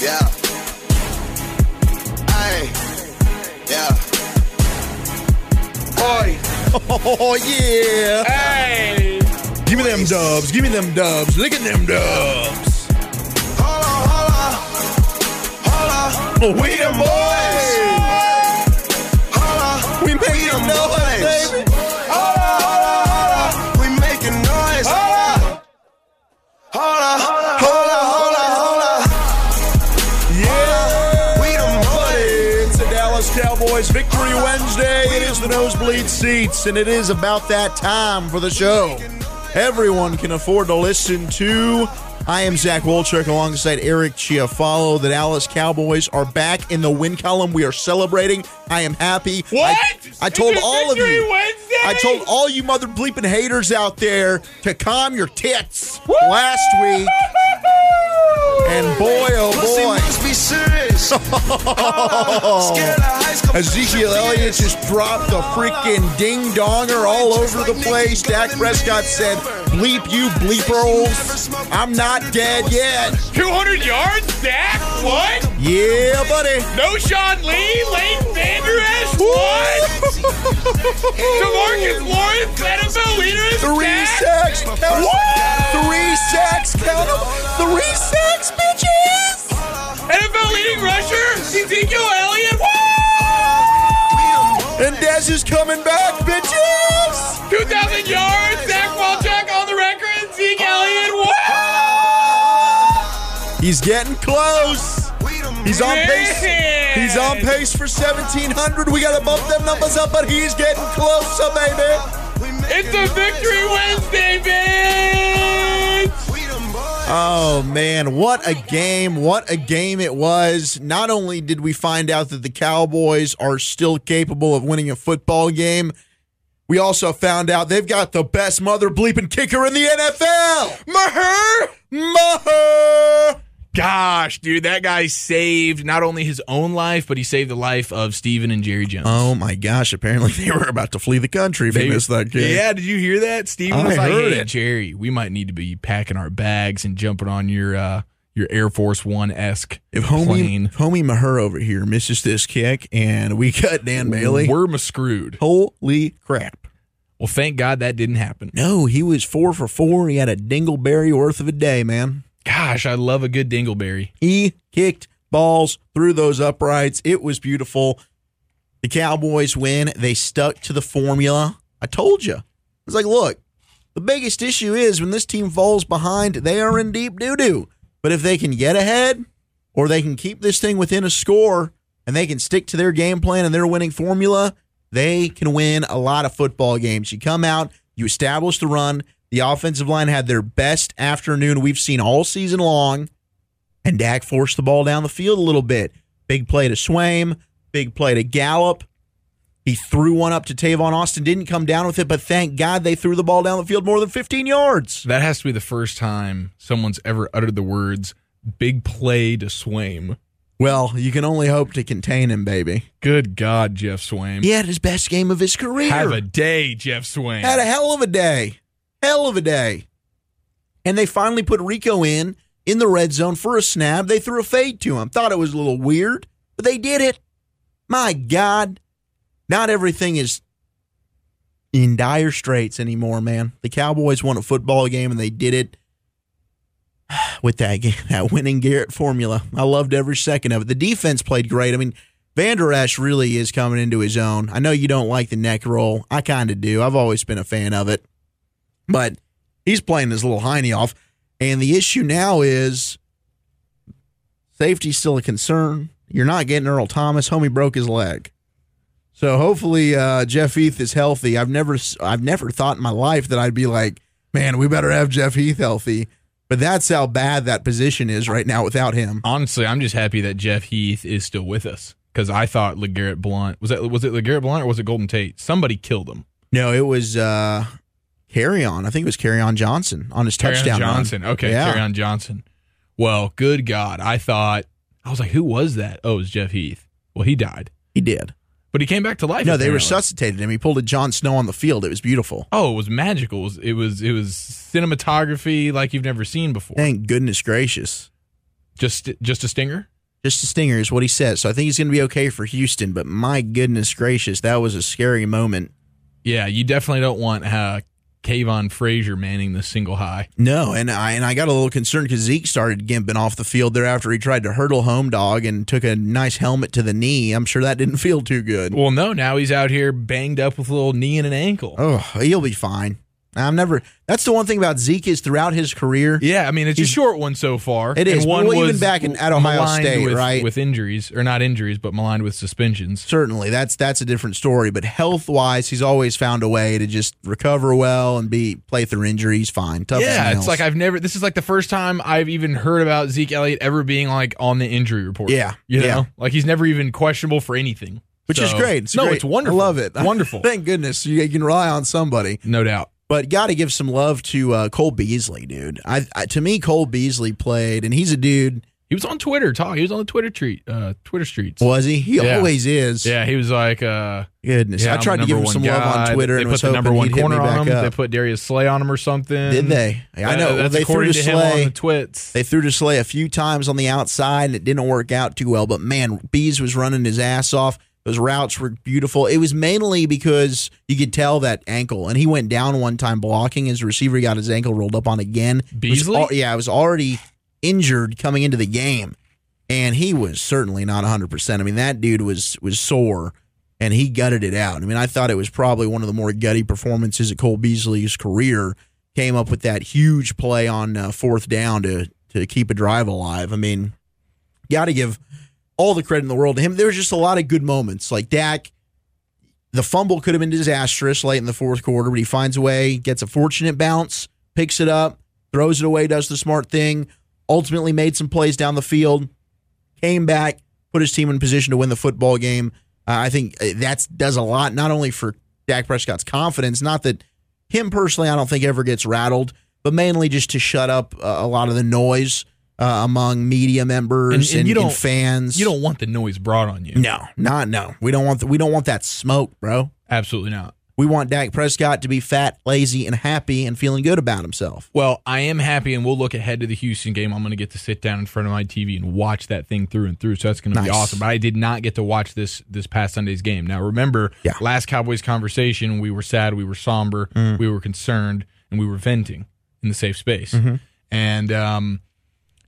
Yeah. Hey. Yeah. Boy. Oh yeah! Hey! Give me them dubs. Give me them dubs. Look at them dubs. Hold on, hold on. Hold on. Oh, we the boys. Hold on. We make them noise, nosebleed seats, and it is about that time for the show. Everyone can afford to listen to. I am Zach Wolchuk alongside Eric Chiafalo. The Dallas Cowboys are back in the win column. We are celebrating. I am happy. What? I, I told all of you. Wednesday? I told all you mother bleeping haters out there to calm your tits last week. And boy, oh boy. must be serious. Scared of high school. Ezekiel Elliott just dropped the freaking ding donger all over the place. Dak Prescott said, Bleep you bleepers. I'm not dead yet. 200 yards, Dak? What? Yeah, buddy. No Sean Lee, Leighton Vander Esch? What? Demarcus Lawrence, NFL leader in Three sacks? sacks. Count 'em. Three sacks. Count them. Three sacks, bitches. NFL leading rusher, Ezekiel Elliott? What? And Dez is coming back, bitches. 2,000 yards, Zach Wolchuk on the record, Zeke Elliott? What? He's getting close. He's on pace. He's on pace for 1,700. We got to bump them numbers up, but he's getting closer, baby. It's a Victory Wednesday! Oh man, what a game. What a game it was. Not only did we find out that the Cowboys are still capable of winning a football game, we also found out they've got the best mother bleeping kicker in the NFL. Maher! Maher! Gosh, dude, that guy saved not only his own life, but he saved the life of Stephen and Jerry Jones. Oh my gosh, apparently they were about to flee the country if they They- missed that game. Yeah, did you hear that? Stephen I was like, hey, it. Jerry, we might need to be packing our bags and jumping on your uh your Air Force One esque If homie, plane. if homie Maher over here misses this kick and we cut Dan Bailey, We're screwed. holy crap. Well, thank God that didn't happen. No, he was four for four. He had a dingleberry worth of a day, man. Gosh, I love a good dingleberry. He kicked balls through those uprights. It was beautiful. The Cowboys win. They stuck to the formula. I told you. It's like, look, the biggest issue is when this team falls behind, they are in deep doo doo. But if they can get ahead or they can keep this thing within a score and they can stick to their game plan and their winning formula, they can win a lot of football games. You come out, you establish the run. The offensive line had their best afternoon we've seen all season long. And Dak forced the ball down the field a little bit. Big play to Swaim, big play to Gallup. He threw one up to Tavon Austin, didn't come down with it, but thank God they threw the ball down the field more than 15 yards. That has to be the first time someone's ever uttered the words "big play to Swaim." Well, you can only hope to contain him, baby. Good God, Geoff Swaim. He had his best game of his career. Have a day, Geoff Swaim. had a hell of a day. Hell of a day. And they finally put Rico in in the red zone for a snap. They threw a fade to him. Thought it was a little weird, but they did it. My God. Not everything is in dire straits anymore, man. The Cowboys won a football game and they did it with that game, that winning Garrett formula. I loved every second of it. The defense played great. I mean, Vander Esch really is coming into his own. I know you don't like the neck roll. I kind of do. I've always been a fan of it. But he's playing his little hiney off. And the issue now is safety's still a concern. You're not getting Earl Thomas. Homie broke his leg. So hopefully uh, Jeff Heath is healthy. I've never I've never thought in my life that I'd be like, man, we better have Jeff Heath healthy. But that's how bad that position is right now without him. Honestly, I'm just happy that Jeff Heath is still with us because I thought LeGarrette Blunt was that was it LeGarrette Blunt or was it Golden Tate? Somebody killed him. No, it was uh, Kerryon. I think it was Kerryon Johnson on his Carry touchdown. run. Johnson. Okay, Yeah. Kerryon Johnson. Well, good God, I thought I was like, who was that? Oh, it was Jeff Heath. Well, he died, He did. but he came back to life. No, they resuscitated him. He pulled a Jon Snow on the field. It was beautiful. Oh, it was magical. It was it was, it was cinematography like you've never seen before. Thank goodness gracious. Just just a stinger. Just a stinger is what he says. So I think he's going to be okay for Houston. But my goodness gracious, that was a scary moment. Yeah, you definitely don't want uh, Kavon Frazier manning the single high. No, and I and I got a little concerned because Zeke started gimping off the field there after he tried to hurdle home dog and took a nice helmet to the knee. I'm sure that didn't feel too good. Well, no, now he's out here banged up with a little knee and an ankle. Oh, he'll be fine. I'm never. That's the one thing about Zeke is throughout his career. Yeah, I mean it's a short one so far. It is. One Well, even back in- at Ohio State, with, right? With injuries or not injuries, but maligned with suspensions. Certainly, that's that's a different story. But health wise, he's always found a way to just recover well and be play through injuries fine. Tough Yeah, it's like I've never. This is like the first time I've even heard about Zeke Elliott ever being like on the injury report. Yeah, you know, yeah. like he's never even questionable for anything, which is great. It's no, great. it's wonderful. I love it. Wonderful, Thank goodness you can rely on somebody. no doubt. But got to give some love to uh, Cole Beasley, dude. I, I to me, Cole Beasley played, and he's a dude. He was on Twitter. Talk. He was on the Twitter treat. Uh, Twitter streets. Was he? He Yeah. always is. Yeah, he was like, uh, Goodness, yeah, I tried to give him some one love on. Twitter They and put was the number one he'd hit me corner on him. up. They put Darius Slay on him or something. Did they? I know. That's they threw to to Slay. the twits. They threw to Slay a few times on the outside, and it didn't work out too well. But man, Bees was running his ass off. Those routes were beautiful. It was mainly because you could tell that ankle, and he went down one time blocking. His receiver got his ankle rolled up on again. It was Beasley? yeah, I was already injured coming into the game, and he was certainly not 100. percent I mean, that dude was was sore, and he gutted it out. I mean, I thought it was probably one of the more gutty performances of Cole Beasley's career. Came up with that huge play on uh, fourth down to to keep a drive alive. I mean, got to give all the credit in the world to him. There was just a lot of good moments. Like Dak, the fumble could have been disastrous late in the fourth quarter, but he finds a way, gets a fortunate bounce, picks it up, throws it away, does the smart thing, ultimately made some plays down the field, came back, put his team in position to win the football game. Uh, I think that does a lot, not only for Dak Prescott's confidence, not that him personally, I don't think ever gets rattled, but mainly just to shut up uh, a lot of the noise uh, among media members And- and, and you and fans. You don't want the noise brought on you. No, not no. We don't want the, we don't want that smoke, bro. Absolutely not. We want Dak Prescott to be fat, lazy, and happy and feeling good about himself. Well, I am happy, and we'll look ahead to the Houston game. I'm going to get to sit down in front of my TV and watch that thing through and through. So that's going to be awesome. But I did not get to watch this this past Sunday's game. Now, remember, Yeah. last Cowboys conversation, we were sad, we were somber, we were concerned, and we were venting in the safe space. And um,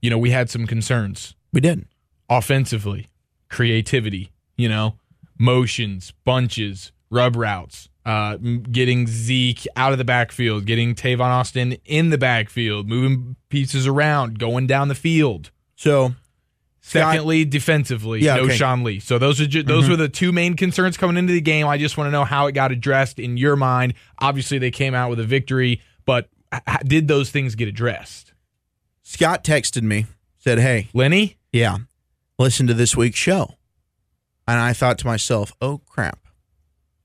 you know, we had some concerns We did. offensively, creativity, you know, motions, bunches, rub routes, uh, getting Zeke out of the backfield, getting Tavon Austin in the backfield, moving pieces around, going down the field. So Scott- Secondly, defensively, Yeah, no okay. Sean Lee. So those are ju- those were the two main concerns coming into the game. I just want to know how it got addressed in your mind. Obviously, they came out with a victory, but did those things get addressed? Scott texted me, said, "Hey, Lenny, yeah, listen to this week's show," and I thought to myself, "Oh crap,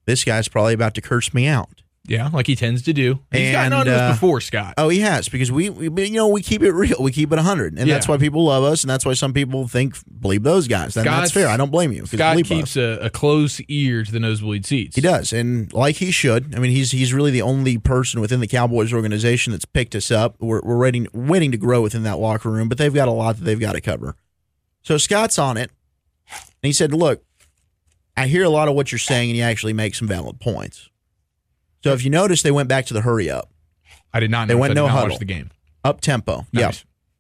this guy's probably about to curse me out." Yeah, like he tends to do. He's gotten And, on this uh, before, Scott. Oh, he has because we, we you know, we keep it real. We keep it hundred, and that's why people love us, and that's why some people think believe those guys. And that's fair. I don't blame you. Scott keeps us. a, a close ear to the nosebleed seats. He does, and like he should. I mean, he's he's really the only person within the Cowboys organization that's picked us up. We're we're waiting waiting to grow within that locker room, but they've got a lot that they've got to cover. So Scott's on it, and he said, "Look, I hear a lot of what you're saying, and you actually make some valid points." So if you notice, they went back to the hurry up, I did not. They went no huddle. the game. up tempo. Yeah,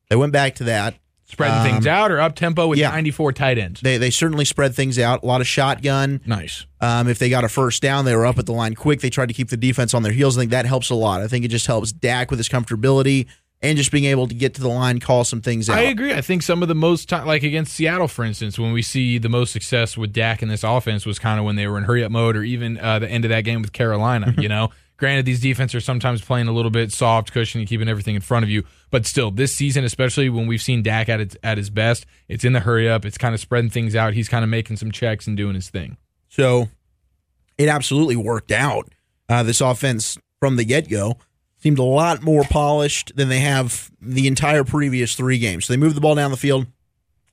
they went back to that. Spreading Um, things out or up tempo with yeah. 94 tight ends. They they certainly spread things out. A lot of shotgun. nice. Um, if they got a first down, they were up at the line quick. They tried to keep the defense on their heels. I think that helps a lot. I think it just helps Dak with his comfortability and just being able to get to the line, call some things out. I agree. I think some of the most time, like against Seattle, for instance, when we see the most success with Dak in this offense was kind of when they were in hurry up mode, or even uh, the end of that game with Carolina. you know, granted, these defenses are sometimes playing a little bit soft, cushiony, keeping everything in front of you. But still, this season, especially when we've seen Dak at its, at his best, it's in the hurry up. It's kind of spreading things out. He's kind of making some checks and doing his thing. So it absolutely worked out. Uh, this offense from the get go seemed a lot more polished than they have the entire previous three games. So they moved the ball down the field.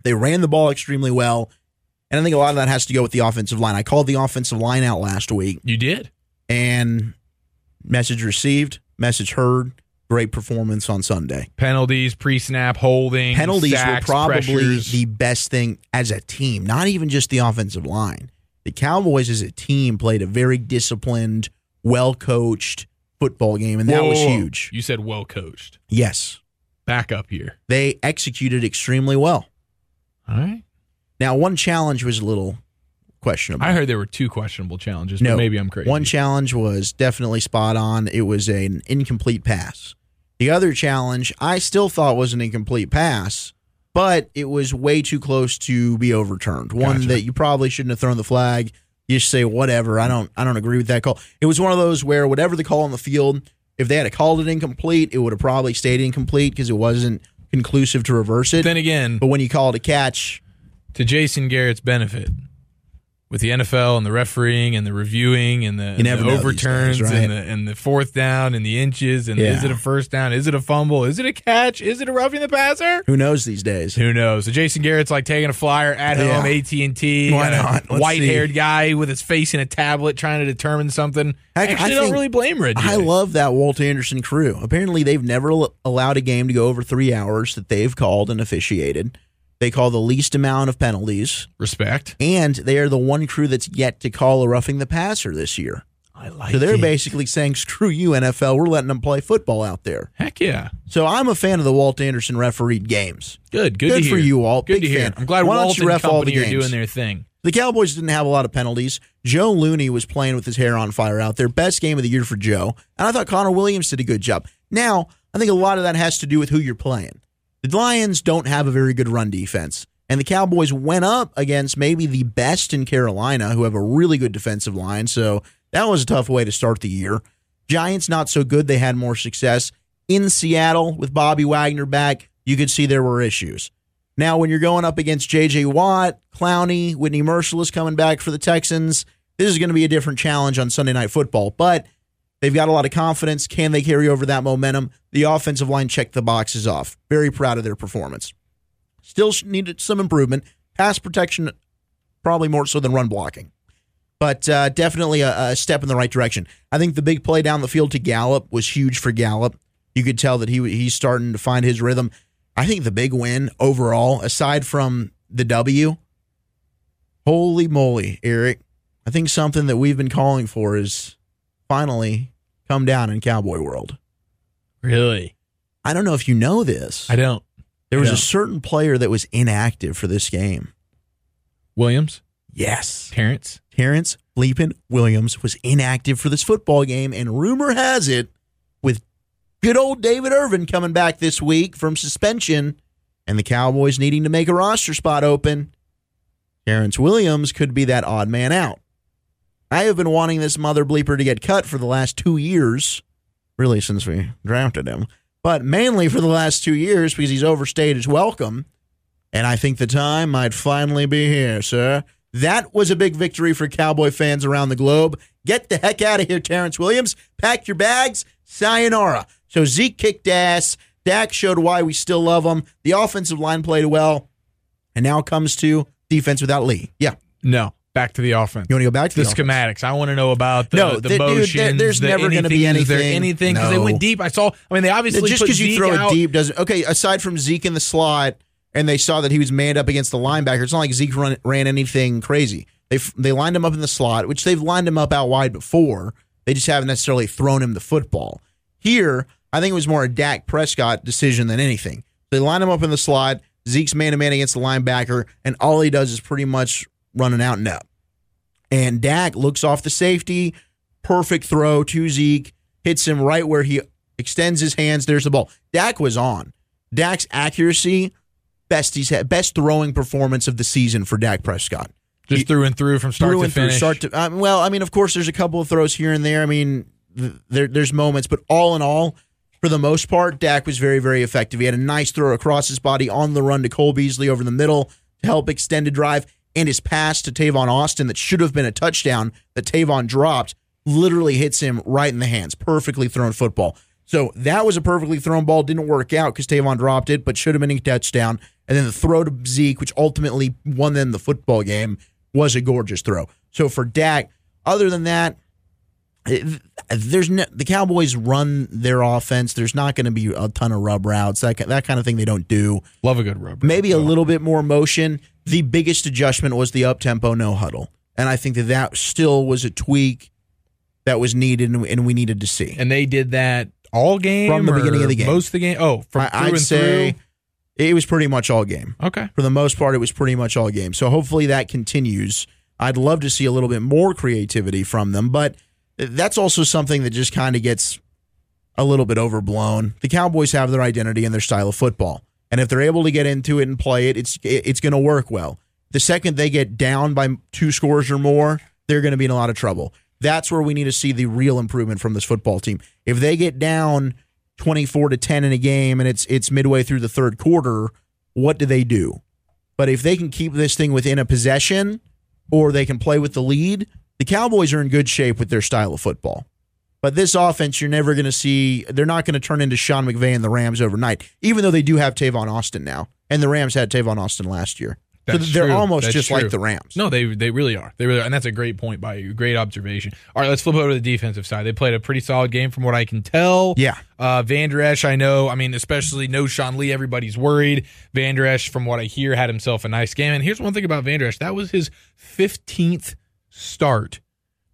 They ran the ball extremely well. And I think a lot of that has to go with the offensive line. I called the offensive line out last week. You did. and message received, message heard. great performance on Sunday. Penalties, pre-snap holding, Penalties sacks, were probably pressures. the best thing as a team, not even just the offensive line. The Cowboys as a team played a very disciplined, well coached football game, and that Whoa, was whoa, huge. You said well coached. Yes, Back up here. they executed extremely well. All right. Now, one challenge was a little questionable. I heard there were two questionable challenges, no, but maybe I'm crazy. One challenge was definitely spot on. It was an incomplete pass. The other challenge I still thought was an incomplete pass, but it was way too close to be overturned. One Gotcha. that you probably shouldn't have thrown the flag. You just say whatever. I don't. I don't agree with that call. It was one of those where whatever the call on the field, if they had called it incomplete, it would have probably stayed incomplete because it wasn't conclusive to reverse it. then again, but when you call it a catch, to Jason Garrett's benefit, with the NFL and the refereeing and the reviewing and the, and the overturns days, right? and the and the fourth down and the inches and Yeah. is it a first down? Is it a fumble? Is it a catch? Is it a roughing the passer? who knows these days? Who knows? So Jason Garrett's like taking a flyer at Yeah. home, AT and T. Why not? White haired guy with his face in a tablet trying to determine something. Heck, I actually I don't really blame Reggie. I love that Walt Anderson crew. Apparently, they've never allowed a game to go over three hours that they've called and officiated. They call the least amount of penalties, respect. and they are the one crew that's yet to call a roughing the passer this year. I like So they're it. basically saying, "Screw you, NFL. We're letting them play football out there." Heck yeah. So I'm a fan of the Walt Anderson refereed games. Good. Good, Good to for hear. you, Walt. Good Big to hear. fan. I'm glad Why don't Walt you and ref all the company are games? doing their thing. The Cowboys didn't have a lot of penalties. Joe Looney was playing with his hair on fire out there. Best game of the year for Joe. And I thought Connor Williams did a good job. Now, I think a lot of that has to do with who you're playing. The Lions don't have a very good run defense. And the Cowboys went up against maybe the best in Carolina, who have a really good defensive line. So that was a tough way to start the year. Giants, not so good. They had more success. In Seattle, with Bobby Wagner back, you could see there were issues. Now, when you're going up against J.J. Watt, Clowney, Whitney Mercilus coming back for the Texans, this is going to be a different challenge on Sunday Night Football. But they've got a lot of confidence. Can they carry over that momentum? The offensive line checked the boxes off. Very proud of their performance. Still needed some improvement. Pass protection, probably more so than run blocking. But uh, definitely a, a step in the right direction. I think the big play down the field to Gallup was huge for Gallup. You could tell that he he's starting to find his rhythm. I think the big win overall, aside from the W, holy moly, Eric. I think something that we've been calling for is finally come down in Cowboy World. Really? I don't know if you know this. I don't. There was a certain player that was inactive for this game. Williams? Yes. Terrence? Terrence Bleepin Williams was inactive for this football game, and rumor has it, with good old David Irving coming back this week from suspension, and the Cowboys needing to make a roster spot open, Terrence Williams could be that odd man out. I have been wanting this mother bleeper to get cut for the last two years, really since we drafted him, but mainly for the last two years because he's overstayed his welcome. And I think the time might finally be here, sir. That was a big victory for Cowboy fans around the globe. Get the heck out of here, Terrence Williams. Pack your bags. Sayonara. So Zeke kicked ass. Dak showed why we still love him. The offensive line played well. And now comes to defense without Lee. Yeah. No. Back to the offense. You want to go back to the the, schematics. I want to know about the, No, the th- dude, there- there's the never gonna be anything. Is there anything. Because they went deep. I saw. I mean, they obviously Just because you throw out. it deep doesn't. Okay, aside from Zeke in the slot, and they saw that he was manned up against the linebacker, it's not like Zeke run, ran anything crazy. They they lined him up in the slot, which they've lined him up out wide before. They just haven't necessarily thrown him the football. Here, I think it was more a Dak Prescott decision than anything. They line him up in the slot. Zeke's man to man against the linebacker, and all he does is pretty much run an out and up. And Dak looks off the safety, perfect throw to Zeke, hits him right where he extends his hands. There's the ball. Dak was on. Dak's accuracy, best he's had, best throwing performance of the season for Dak Prescott. just through and through from start Through to and through, start to. Um, well, I mean, of course, there's a couple of throws here and there. I mean, th- there, there's moments, but all in all, for the most part, Dak was very, very effective. He had a nice throw across his body on the run to Cole Beasley over the middle to help extend a drive, and his pass to Tavon Austin that should have been a touchdown that Tavon dropped literally hits him right in the hands. Perfectly thrown football. So that was a perfectly thrown ball. Didn't work out because Tavon dropped it, but should have been a touchdown. And then the throw to Zeke, which ultimately won them the football game, was a gorgeous throw. So for Dak, other than that, Uh, there's no, the Cowboys run their offense. There's not going to be a ton of rub routes, that that kind of thing. They don't do. Love a good rub. Maybe a little bit more motion. The biggest adjustment was the up tempo no huddle, and I think that that still was a tweak that was needed and, we needed to see. And they did that all game From the beginning of the game. Most of the game. Oh, from I, through I'd and say it was pretty much all game. Okay. For the most part, it was pretty much all game. So hopefully that continues. I'd love to see a little bit more creativity from them, but that's also something that just kind of gets a little bit overblown. The Cowboys have their identity and their style of football, and if they're able to get into it and play it, it's it's going to work well. The second they get down by two scores or more, they're going to be in a lot of trouble. That's where we need to see the real improvement from this football team. If they get down 24 to 10 in a game and it's it's midway through the third quarter, what do they do? But if they can keep this thing within a possession or they can play with the lead, the Cowboys are in good shape with their style of football. But this offense, you're never going to see, they're not going to turn into Sean McVay and the Rams overnight, even though they do have Tavon Austin now. And the Rams had Tavon Austin last year. That's so they're true. almost That's just true. like the Rams. No, they they really are. They really are. And that's a great point by you. Great observation. All right, let's flip over to the defensive side. They played a pretty solid game from what I can tell. Yeah. Uh, Van Der Esch, I know. I mean, especially no Sean Lee. Everybody's worried. Van Der Esch, from what I hear, had himself a nice game. And here's one thing about Van Der Esch. That was his 15th start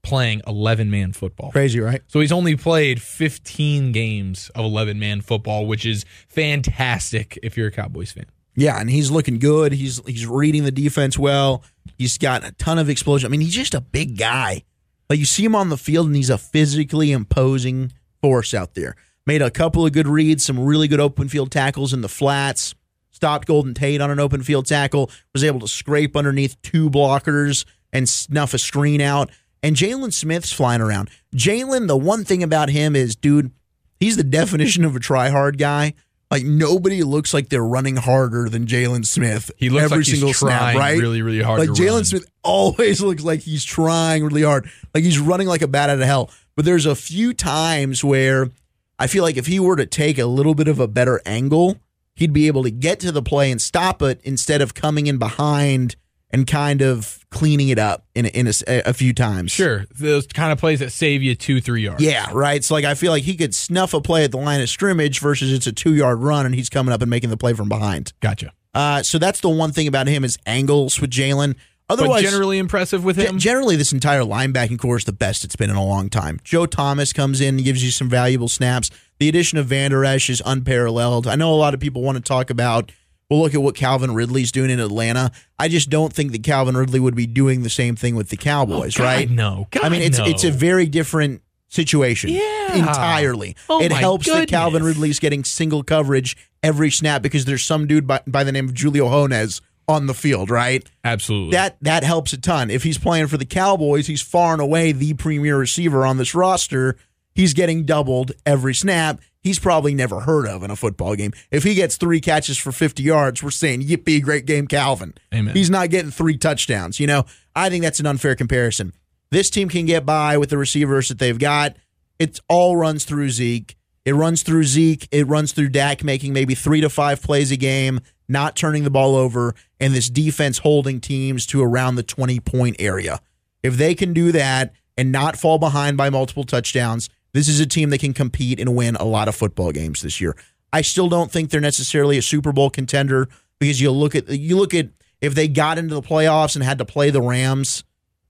playing 11 man football. Crazy, right? So he's only played 15 games of 11 man football, which is fantastic if you're a Cowboys fan. Yeah, and he's looking good. He's he's reading the defense well. He's got a ton of explosion. I mean, he's just a big guy. Like you see him on the field, and he's a physically imposing force out there. Made a couple of good reads, some really good open field tackles in the flats. Stopped Golden Tate on an open field tackle. Was able to scrape underneath two blockers and snuff a screen out. And Jalen Smith's flying around. Jalen, the one thing about him is, dude, he's the definition of a try hard guy. Like nobody looks like they're running harder than Jalen Smith. He looks every like he's single trying snap, right? really, really hard Like. Jalen Smith always looks like he's trying really hard. Like he's running like a bat out of hell. But there's a few times where I feel like if he were to take a little bit of a better angle, he'd be able to get to the play and stop it instead of coming in behind and kind of cleaning it up in a, in a, a few times. Sure. Those kind of plays that save you two, three yards. Yeah, right. So like I feel like he could snuff a play at the line of scrimmage versus it's a two yard run and he's coming up and making the play from behind. Gotcha. Uh, so that's the one thing about him is angles with Jalen. Otherwise, but generally impressive with him. generally this entire linebacking core is the best it's been in a long time. Joe Thomas comes in and gives you some valuable snaps. The addition of Van Der Esch is unparalleled. I know a lot of people want to talk about. Well, look at what Calvin Ridley's doing in Atlanta. I just don't think that Calvin Ridley would be doing the same thing with the Cowboys, oh, God, right? No. God, I mean, it's no. it's a very different situation. Yeah. entirely. Oh it helps that Calvin goodness. Ridley's getting single coverage every snap because there's some dude by, by the name of Julio Jones on the field, right? absolutely That that helps a ton. If he's playing for the Cowboys, he's far and away the premier receiver on this roster. He's getting doubled every snap. He's probably never heard of in a football game. If he gets three catches for 50 yards, we're saying, yippee, great game, Calvin. Amen. He's not getting three touchdowns. You know, I think that's an unfair comparison. This team can get by with the receivers that they've got. It all runs through Zeke. It runs through Zeke. It runs through Dak making maybe three to five plays a game, not turning the ball over, and this defense holding teams to around the 20 point area. If they can do that and not fall behind by multiple touchdowns, this is a team that can compete and win a lot of football games this year. I still don't think they're necessarily a Super Bowl contender because you look at you look at if they got into the playoffs and had to play the Rams,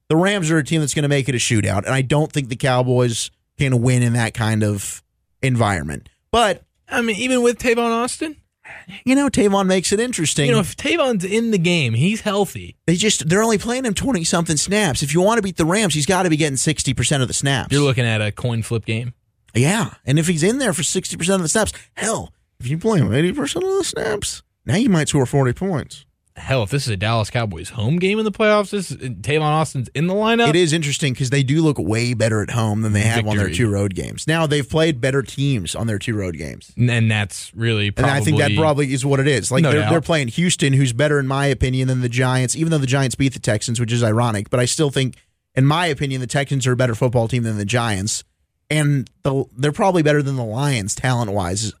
the Rams are a team that's going to make it a shootout, and I don't think the Cowboys can win in that kind of environment. But I mean, even with Tavon Austin, you know, Tavon makes it interesting. you know, if Tavon's in the game, he's healthy. they just they're only playing him twenty something snaps. If you want to beat the Rams, he's got to be getting sixty percent of the snaps. You're looking at a coin flip game. Yeah, and if he's in there for sixty percent of the snaps, hell, if you play him eighty percent of the snaps, now you might score forty points. Hell, if this is a Dallas Cowboys home game in the playoffs, this Tavon Austin's in the lineup. It is interesting because they do look way better at home than they have on their two road games. Now they've played better teams on their two road games. and that's really And. I think that probably is what it is. Like No they're, they're playing Houston, who's better in my opinion than the Giants, even though the Giants beat the Texans, which is ironic. But I still think, in my opinion, the Texans are a better football team than the Giants, and the, they're probably better than the Lions talent wise.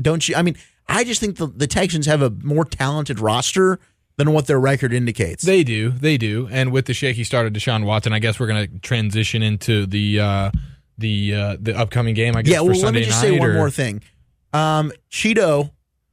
Don't you? I mean, I just think the, the Texans have a more talented roster than what their record indicates. They do, they do, and with the shaky start of Deshaun Watson, I guess we're going to transition into the uh, the uh, the upcoming game. I guess Yeah, well, let me just say one more thing. Um, Cheeto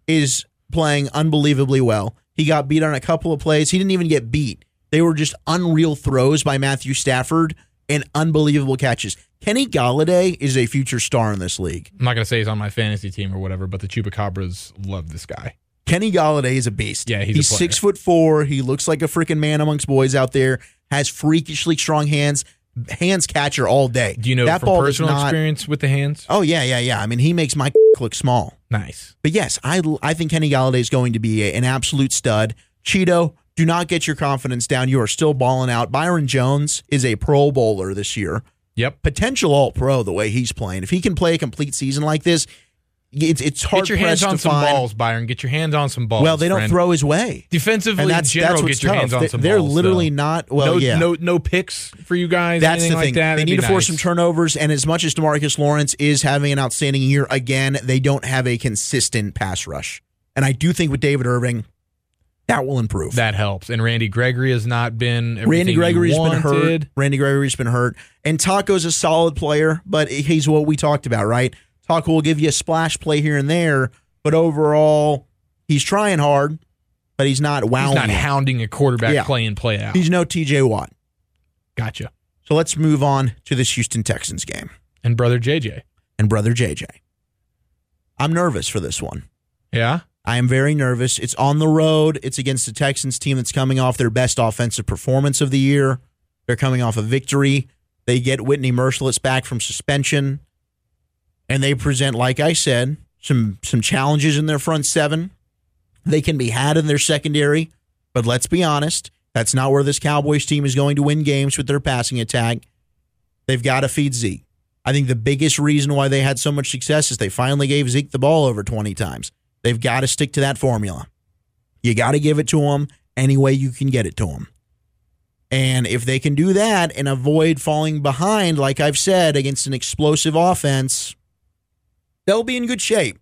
is playing unbelievably well. He got beat on a couple of plays. He didn't even get beat. They were just unreal throws by Matthew Stafford and unbelievable catches. Kenny Golladay is a future star in this league. I'm not gonna say he's on my fantasy team or whatever, but the Chupacabras love this guy. Kenny Golladay is a beast. Yeah, he's a six foot four. He looks like a freaking man amongst boys out there. Has freakishly strong hands. Hands catcher all day. Do you know that from ball personal not- experience with the hands? Oh yeah, yeah, yeah. I mean, he makes my look small. Nice. But yes, I I think Kenny Golladay is going to be a, an absolute stud. Cheeto, do not get your confidence down. You are still balling out. Byron Jones is a Pro Bowler this year, Yep. potential All Pro the way he's playing. If he can play a complete season like this, it's it's hard Get your hands on to some find. balls, Byron. Get your hands on some balls. Well, they don't friend. throw his way, defensively and that's general. that's what's get your tough. hands on They- They're balls. literally though. not. Well, no, yeah. no, no picks for you guys. That's anything the thing. Like that. they That'd need to force some turnovers, and as much as Demarcus Lawrence is having an outstanding year again, they don't have a consistent pass rush. And I do think with David Irving, that will improve. That helps. And Randy Gregory has not been. Randy Gregory's been hurt. Randy Gregory's been hurt. And Taco's a solid player, but he's what we talked about, right? Taco will give you a splash play here and there, but overall, he's trying hard, but he's not wowing. He's not hounding a quarterback Yeah. play in play out. He's no TJ Watt. Gotcha. So let's move on to this Houston Texans game And brother JJ. and brother JJ. I'm nervous for this one. Yeah. I am very nervous. It's on the road. It's against the Texans team that's coming off their best offensive performance of the year. They're coming off a victory. They get Whitney Mercilus back from suspension. And they present, like I said, some some challenges in their front seven. They can be had in their secondary, but let's be honest, that's not where this Cowboys team is going to win games with their passing attack. They've got to feed Zeke. I think the biggest reason why they had so much success is they finally gave Zeke the ball over 20 times. They've got to stick to that formula. You got to give it to him any way you can get it to him. And if they can do that and avoid falling behind, like I've said, against an explosive offense, they'll be in good shape.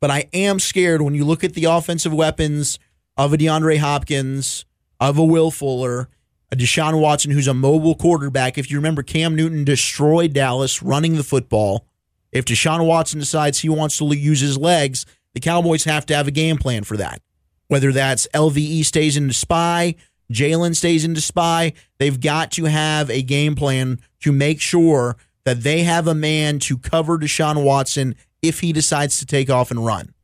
But I am scared when you look at the offensive weapons of a DeAndre Hopkins, of a Will Fuller, a Deshaun Watson, who's a mobile quarterback. If you remember, Cam Newton destroyed Dallas running the football. If Deshaun Watson decides he wants to use his legs, the Cowboys have to have a game plan for that. Whether that's LVE stays into spy, Jalen stays into spy, they've got to have a game plan to make sure that they have a man to cover Deshaun Watson if he decides to take off and run.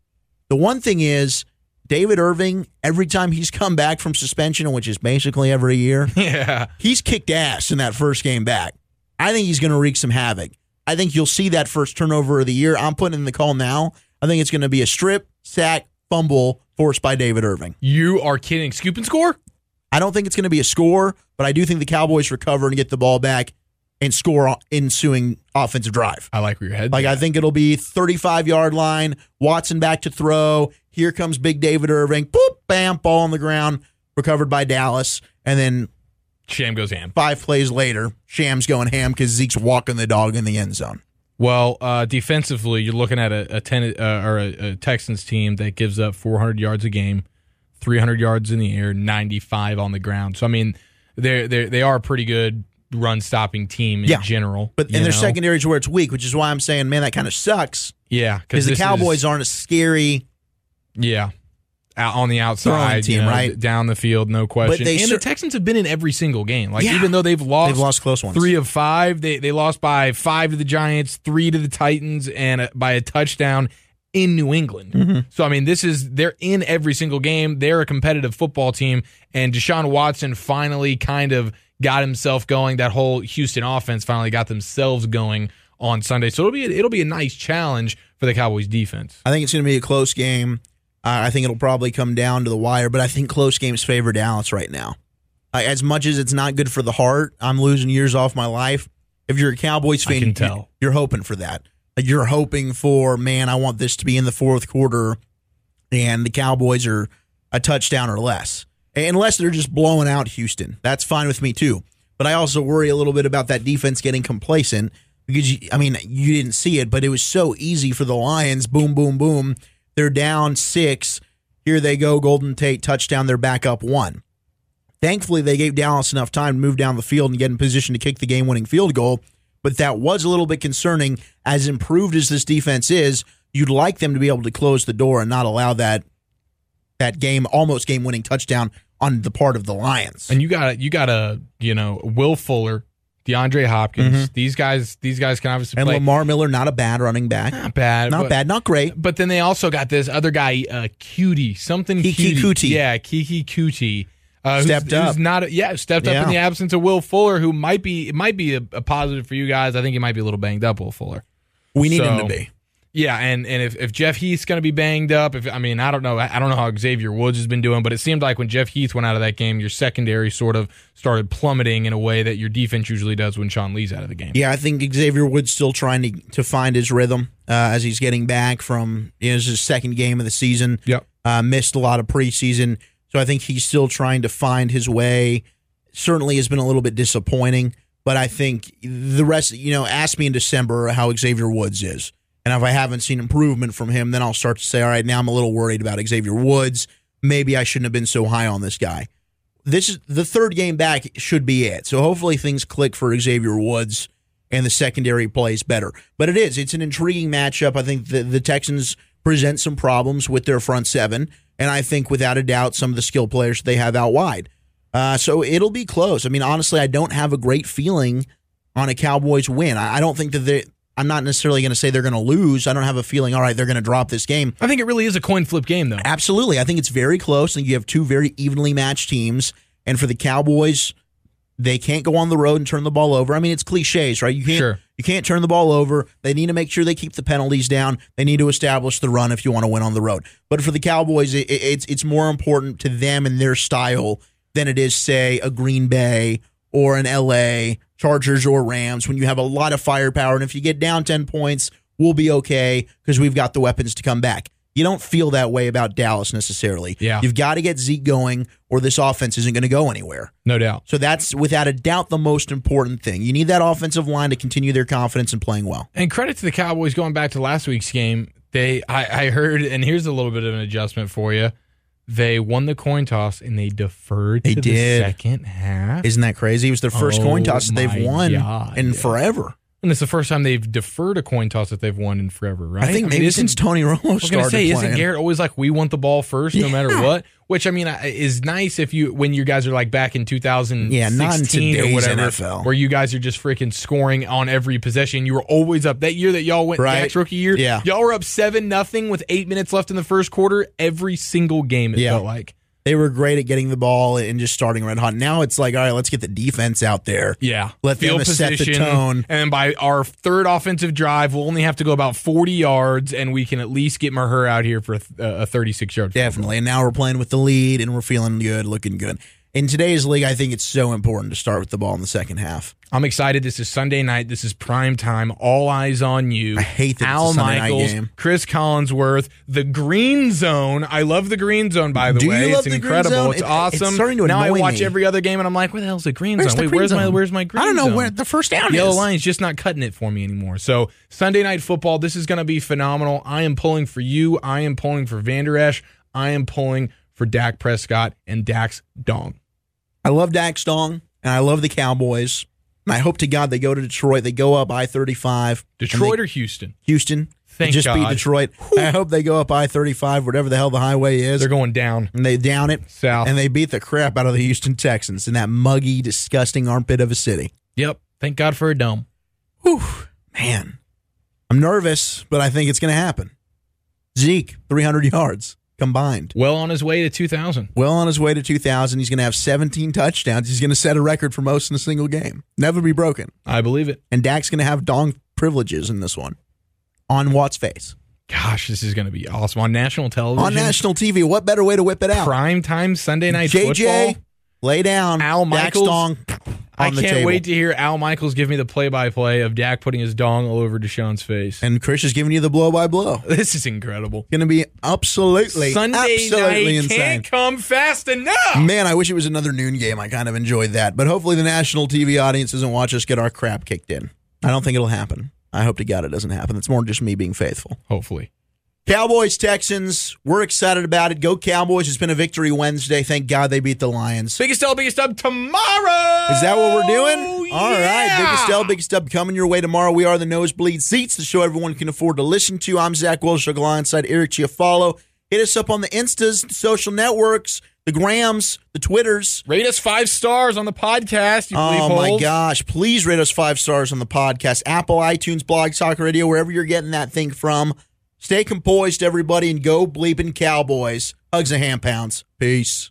The one thing is, David Irving, every time he's come back from suspension, which is basically every year, Yeah. he's kicked ass in that first game back. I think he's going to wreak some havoc. I think you'll see that first turnover of the year. I'm putting in the call now. I think it's going to be a strip, sack, fumble forced by David Irving. You are kidding. Scoop and score? I don't think it's going to be a score, but I do think the Cowboys recover and get the ball back and score on ensuing offensive drive. I like where your head. Like I think it'll be 35 yard line, Watson back to throw. Here comes big David Irving. Boop, bam, ball on the ground, recovered by Dallas. And then Sham goes ham. five plays later, Shams going ham because Zeke's walking the dog in the end zone. Well, uh, defensively, you're looking at a, a ten uh, or a, a Texans team that gives up 400 yards a game, 300 yards in the air, 95 on the ground. So I mean, they're they they are pretty good run stopping team in Yeah. general. But and their secondary is where it's weak, which is why I'm saying, man, that kind of sucks yeah, because the this is- Cowboys aren't a scary. yeah. Out on the outside, team, you know, right? down the field, no question. they and cer- the Texans have been in every single game. Like Yeah. even though they've lost, They've lost close ones. three of five. They they lost by five to the Giants, three to the Titans, and a, by a touchdown in New England. Mm-hmm. So I mean, this is they're in every single game. They're a competitive football team, and Deshaun Watson finally kind of got himself going. That whole Houston offense finally got themselves going on Sunday. So it'll be a, it'll be a nice challenge for the Cowboys defense. I think it's going to be a close game. Uh, I think it'll probably come down to the wire, but I think close games favor Dallas right now. Uh, as much as it's not good for the heart, I'm losing years off my life. If you're a Cowboys fan, you- tell. you're hoping for that. Like you're hoping for, man, I want this to be in the fourth quarter, and the Cowboys are a touchdown or less. Unless they're just blowing out Houston, that's fine with me too. But I also worry a little bit about that defense getting complacent because you, I mean you didn't see it, but it was so easy for the Lions. Boom, boom, boom. They're down six. Here they go. Golden Tate touchdown. They're back up one. Thankfully, they gave Dallas enough time to move down the field and get in position to kick the game-winning field goal. but that was a little bit concerning. As improved as this defense is, you'd like them to be able to close the door and not allow that that game almost game winning touchdown on the part of the Lions. And you got you got a you know Will Fuller, DeAndre Hopkins. These guys these guys can obviously Mm-hmm. And play. Lamar Miller, not a bad running back. not bad, Not but- bad, not great. But then they also got this other guy, uh, Coutee, something Keke Coutee. Yeah, Keke Coutee. Uh, who's- Stepped up. Who's not, yeah, stepped up in the absence of Will Fuller, who might be it might be a, a positive for you guys. I think he might be a little banged up, Will Fuller. We need him to be. Yeah, and and if, if Jeff Heath's going to be banged up, if I mean I don't know, I don't know how Xavier Woods has been doing, but it seemed like when Jeff Heath went out of that game, your secondary sort of started plummeting in a way that your defense usually does when Sean Lee's out of the game. Yeah, I think Xavier Woods still trying to to find his rhythm uh, as he's getting back from you know, his second game of the season. Yep. Uh, missed a lot of preseason, so I think he's still trying to find his way. Certainly has been a little bit disappointing, but I think the rest. You know, ask me in December how Xavier Woods is, and if I haven't seen improvement from him, then I'll start to say, all right, now I'm a little worried about Xavier Woods. Maybe I shouldn't have been so high on this guy this is the third game back should be it. So hopefully things click for Xavier Woods and the secondary plays better. But it is. It's an intriguing matchup. I think the, the Texans present some problems with their front seven, and I think without a doubt some of the skill players they have out wide. Uh, so it'll be close. I mean, honestly, I don't have a great feeling on a Cowboys win. I, I don't think that they. I'm not necessarily going to say they're going to lose. I don't have a feeling. All right, they're going to drop this game. I think it really is a coin flip game though. Absolutely. I think it's very close. I think you have two very evenly matched teams. And for the Cowboys, they can't go on the road and turn the ball over. I mean, it's cliches, right? You can't Sure. you can't turn the ball over. They need to make sure they keep the penalties down. They need to establish the run if you want to win on the road. But for the Cowboys, it, it- it's it's more important to them and their style than it is, say, a Green Bay or an LA Chargers or Rams when you have a lot of firepower. And if you get down 10 points, we'll be okay because we've got the weapons to come back. You don't feel that way about Dallas necessarily. Yeah. You've got to get Zeke going or this offense isn't going to go anywhere. No doubt. So that's without a doubt the most important thing. You need that offensive line to continue their confidence and playing well. And credit to the Cowboys going back to last week's game. They I, I heard and here's a little bit of an adjustment for you. They won the coin toss and they deferred They to did. the second half. Isn't that crazy? It was their first Oh coin toss that they've won God. in forever. And it's the first time they've deferred a coin toss that they've won in forever, right? I think maybe isn't- since Tony Romo I was started say, playing. isn't Garrett always like we want the ball first, no matter what? Which I mean, is nice if you when you guys are like back in 2016 Yeah, or whatever, NFL. where you guys are just freaking scoring on every possession. You were always up that year that y'all went Right. Dak's rookie year. Yeah. y'all were up seven nothing with eight minutes left in the first quarter. Every single game, it Yeah. felt like. They were great at getting the ball and just starting red hot. Now it's like, all right, let's get the defense out there. Yeah, Let them Field set the tone. and by our third offensive drive, we'll only have to go about 40 yards, and we can at least get Maher out here for a, uh, a 36 yard. Definitely. And now we're playing with the lead and we're feeling good, looking good. In today's league, I think it's so important to start with the ball in the second half. I'm excited. This is Sunday night. This is prime time. All eyes on you. I hate that it's Al Sunday night Michaels, game. Cris Collinsworth, the Green Zone. I love the Green Zone. By the Do way, it's incredible. It's It- it's awesome. starting to now I watch me. every other game, and I'm like, where the hell's the Green Where's Zone? the Wait, Green where's my Zone? where's my Green Zone? I don't know Zone? where the first down The Yellow is. Just not cutting it for me anymore. So Sunday night football, this is going to be phenomenal. I am pulling for you. I am pulling for Vander Esch. I am pulling for Dak Prescott and Dak's dong. I love Dak Stong and I love the Cowboys. And I hope to God they go to Detroit. They go up I 35. Detroit or Houston? Houston. Thank just beat God. Detroit. I hope they go up I 35, whatever the hell the highway is. They're going down and they down it. south. And they beat the crap out of the Houston Texans in that muggy, disgusting armpit of a city. Yep. Thank God for a dome. Whew, man. I'm nervous, but I think it's going to happen. Zeke, 300 yards combined. Well on his way to 2000. Well on his way to 2,000. He's going to have 17 touchdowns. He's going to set a record for most in a single game. Never be broken. I believe it. And Dak's going to have dong privileges in this one on Watt's face. Gosh, this is going to be awesome on national television. On national TV. What better way to whip it out? prime time Sunday night JJ, football. lay down. Al Dak's Michaels. dong I can't table. wait to hear Al Michaels give me the play-by-play of Dak putting his dong all over Deshaun's face. And Chris is giving you the blow by blow. this is incredible. Going to be absolutely, Sunday absolutely night insane. can't come fast enough. Man, I wish it was another noon game. I kind of enjoyed that. But hopefully the national TV audience doesn't watch us get our crap kicked in. I don't think it'll happen. I hope to God it doesn't happen. It's more just me being faithful. Hopefully. Cowboys, Texans, we're excited about it. Go Cowboys. It's been a victory Wednesday. Thank God they beat the Lions. Biggest L, biggest up tomorrow. Is that what we're doing? All right, Biggest Estelle, biggest Stub coming your way tomorrow. We are the Nosebleed Seats, the show everyone can afford to listen to. I'm Zach Welsh alongside Eric Chiafalo. Hit us up on the Instas, the social networks, the Grams, the Twitters. Rate us five stars on the podcast. You Oh my gosh! Please rate us five stars on the podcast, Apple, iTunes, Blog Talk Radio, wherever you're getting that thing from. Stay composed, everybody, and go bleeping Cowboys. Hugs and hand pounds. Peace.